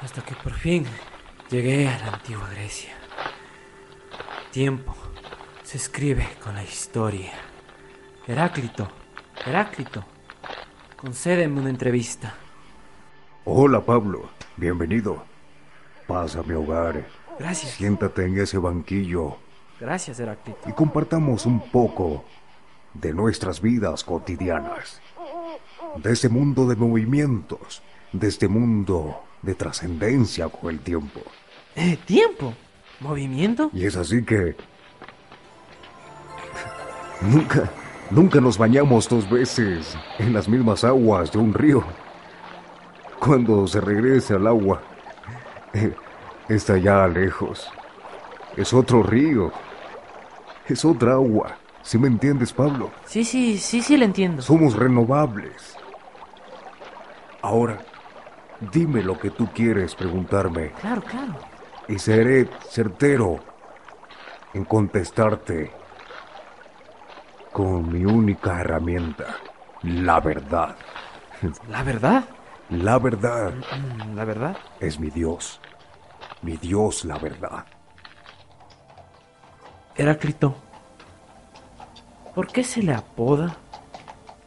Hasta que por fin llegué a la antigua Grecia. Tiempo se escribe con la historia. Heráclito, Heráclito, concédeme una entrevista. Hola Pablo, bienvenido. Pasa a mi hogar. Gracias. Siéntate en ese banquillo Gracias, Heráclito. y compartamos un poco de nuestras vidas cotidianas. De este mundo de movimientos, de este mundo de trascendencia con el tiempo. Eh, tiempo. ¿Movimiento? Y es así que... Nunca, nunca nos bañamos dos veces en las mismas aguas de un río. Cuando se regrese al agua, eh, está ya lejos. Es otro río. Es otra agua. ¿Sí me entiendes, Pablo? Sí, sí, sí, sí, le entiendo. Somos renovables. Ahora, dime lo que tú quieres preguntarme Claro, claro. y seré certero en contestarte con mi única herramienta, la verdad. ¿La verdad? La verdad Mm, ¿La verdad? es mi Dios. Mi Dios, la verdad. Heráclito, ¿por qué se le apoda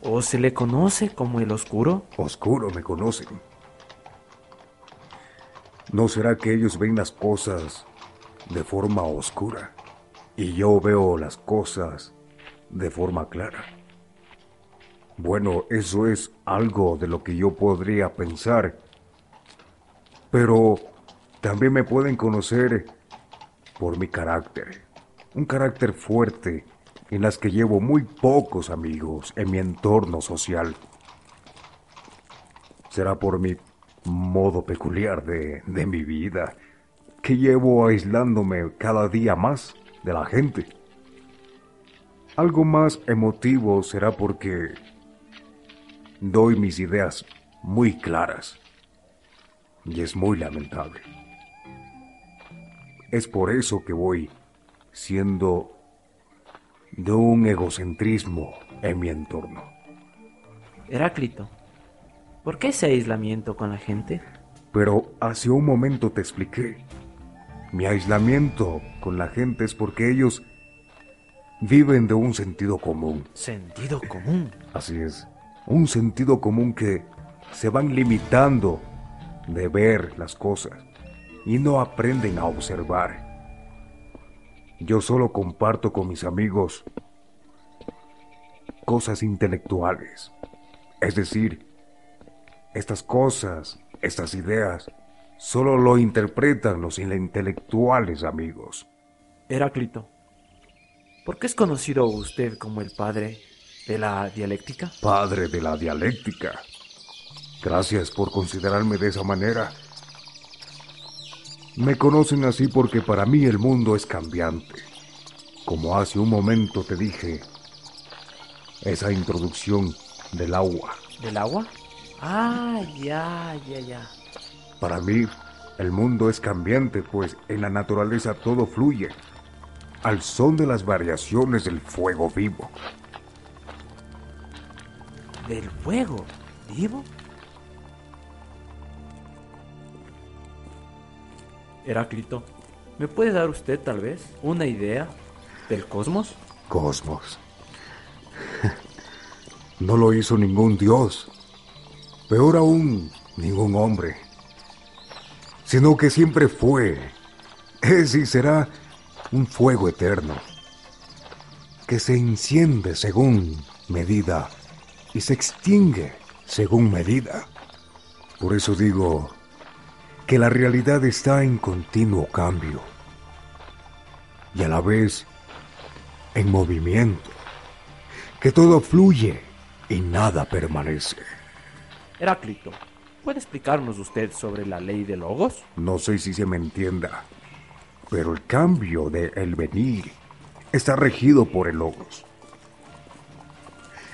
o se le conoce como el oscuro? Oscuro me conocen. ¿No será que ellos ven las cosas de forma oscura y yo veo las cosas de forma clara? Bueno, eso es algo de lo que yo podría pensar, pero también me pueden conocer por mi carácter, un carácter fuerte en las que llevo muy pocos amigos en mi entorno social. Será por mi modo peculiar de, de mi vida, que llevo aislándome cada día más de la gente. Algo más emotivo será porque doy mis ideas muy claras y es muy lamentable. Es por eso que voy siendo de un egocentrismo en mi entorno. Heráclito, ¿por qué ese aislamiento con la gente? Pero hace un momento te expliqué. Mi aislamiento con la gente es porque ellos viven de un sentido común. Sentido común. Así es. Un sentido común que se van limitando de ver las cosas y no aprenden a observar. Yo solo comparto con mis amigos cosas intelectuales. Es decir, estas cosas, estas ideas, solo lo interpretan los intelectuales amigos. Heráclito, ¿por qué es conocido usted como el padre de la dialéctica? Padre de la dialéctica. Gracias por considerarme de esa manera. Me conocen así porque para mí el mundo es cambiante. Como hace un momento te dije, esa introducción del agua. ¿Del agua? Ah, ya, ya, ya. Para mí, el mundo es cambiante, pues en la naturaleza todo fluye, al son de las variaciones del fuego vivo. ¿Del fuego? ¿Vivo? Heráclito, ¿me puede dar usted tal vez una idea del cosmos? Cosmos. No lo hizo ningún dios, peor aún, ningún hombre, sino que siempre fue, es y será un fuego eterno, que se enciende según medida y se extingue según medida. Por eso digo que la realidad está en continuo cambio y a la vez en movimiento, que todo fluye y nada permanece. Heráclito, ¿puede explicarnos usted sobre la ley de logos? No sé si se me entienda, pero el cambio de el venir está regido por el logos.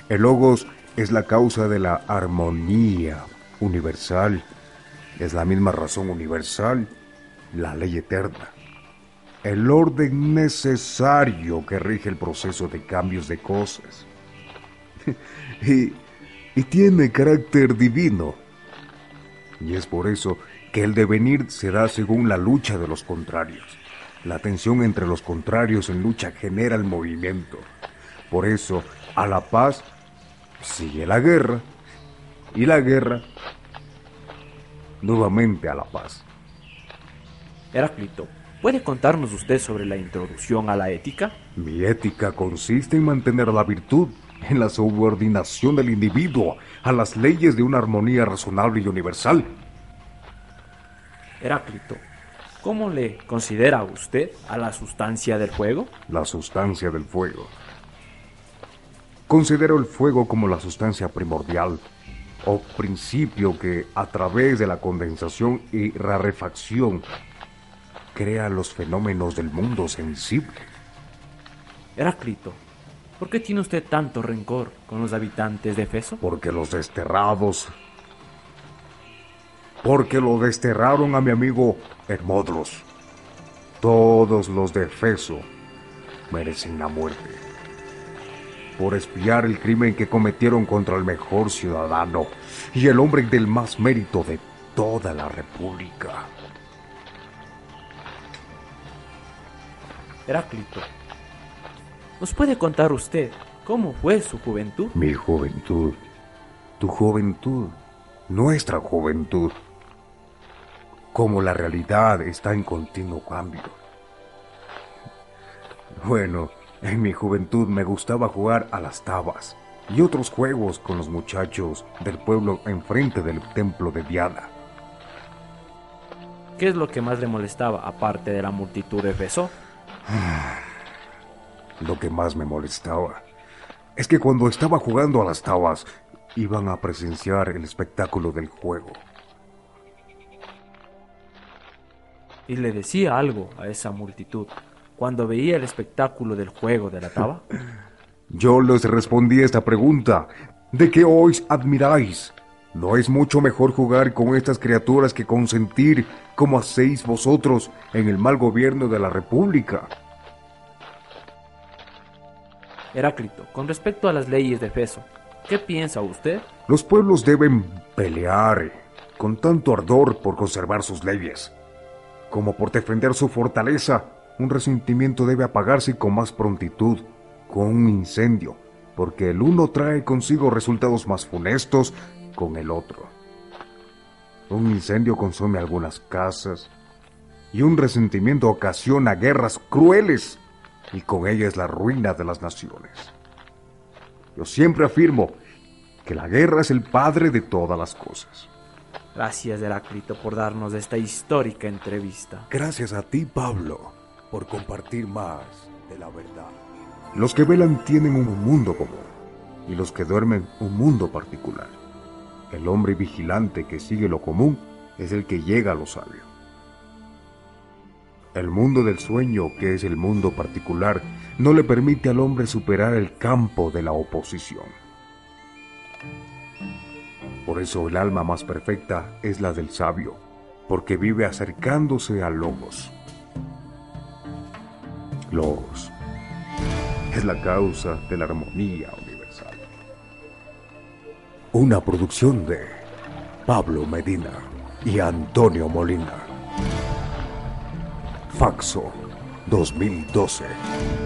El logos es la causa de la armonía universal. Es la misma razón universal, la ley eterna. El orden necesario que rige el proceso de cambios de cosas. y, y tiene carácter divino. Y es por eso que el devenir se da según la lucha de los contrarios. La tensión entre los contrarios en lucha genera el movimiento. Por eso, a la paz sigue la guerra y la guerra nuevamente a la paz. Heráclito, ¿puede contarnos usted sobre la introducción a la ética? Mi ética consiste en mantener la virtud en la subordinación del individuo a las leyes de una armonía razonable y universal. Heráclito, ¿cómo le considera usted a la sustancia del fuego? La sustancia del fuego. Considero el fuego como la sustancia primordial o principio que a través de la condensación y rarefacción crea los fenómenos del mundo sensible. Heráclito, ¿por qué tiene usted tanto rencor con los habitantes de Efeso? Porque los desterrados... Porque lo desterraron a mi amigo Hermodros. Todos los de Efeso merecen la muerte. Por espiar el crimen que cometieron contra el mejor ciudadano y el hombre del más mérito de toda la República. Heráclito, ¿nos puede contar usted cómo fue su juventud? Mi juventud, tu juventud, nuestra juventud. Como la realidad está en continuo cambio. Bueno, en mi juventud me gustaba jugar a las tabas y otros juegos con los muchachos del pueblo enfrente del templo de Diana. ¿Qué es lo que más le molestaba aparte de la multitud de Efeso? Lo que más me molestaba es que cuando estaba jugando a las tabas iban a presenciar el espectáculo del juego. Y le decía algo a esa multitud cuando veía el espectáculo del juego de la taba. Yo les respondí esta pregunta. ¿De qué os admiráis? ¿No es mucho mejor jugar con estas criaturas que consentir, como hacéis vosotros, en el mal gobierno de la República? Heráclito, con respecto a las leyes de Efeso, ¿qué piensa usted? Los pueblos deben pelear con tanto ardor por conservar sus leyes, como por defender su fortaleza. Un resentimiento debe apagarse con más prontitud, con un incendio, porque el uno trae consigo resultados más funestos con el otro. Un incendio consume algunas casas y un resentimiento ocasiona guerras crueles y con ellas la ruina de las naciones. Yo siempre afirmo que la guerra es el padre de todas las cosas. Gracias, Heráclito, por darnos esta histórica entrevista. Gracias a ti, Pablo, por compartir más de la verdad. Los que velan tienen un mundo común y los que duermen un mundo particular. El hombre vigilante que sigue lo común es el que llega a lo sabio. El mundo del sueño, que es el mundo particular, no le permite al hombre superar el campo de la oposición. Por eso el alma más perfecta es la del sabio, porque vive acercándose a Logos. Logos es la causa de la armonía universal. Una producción de Pablo Medina y Antonio Molina. Faxo 2012.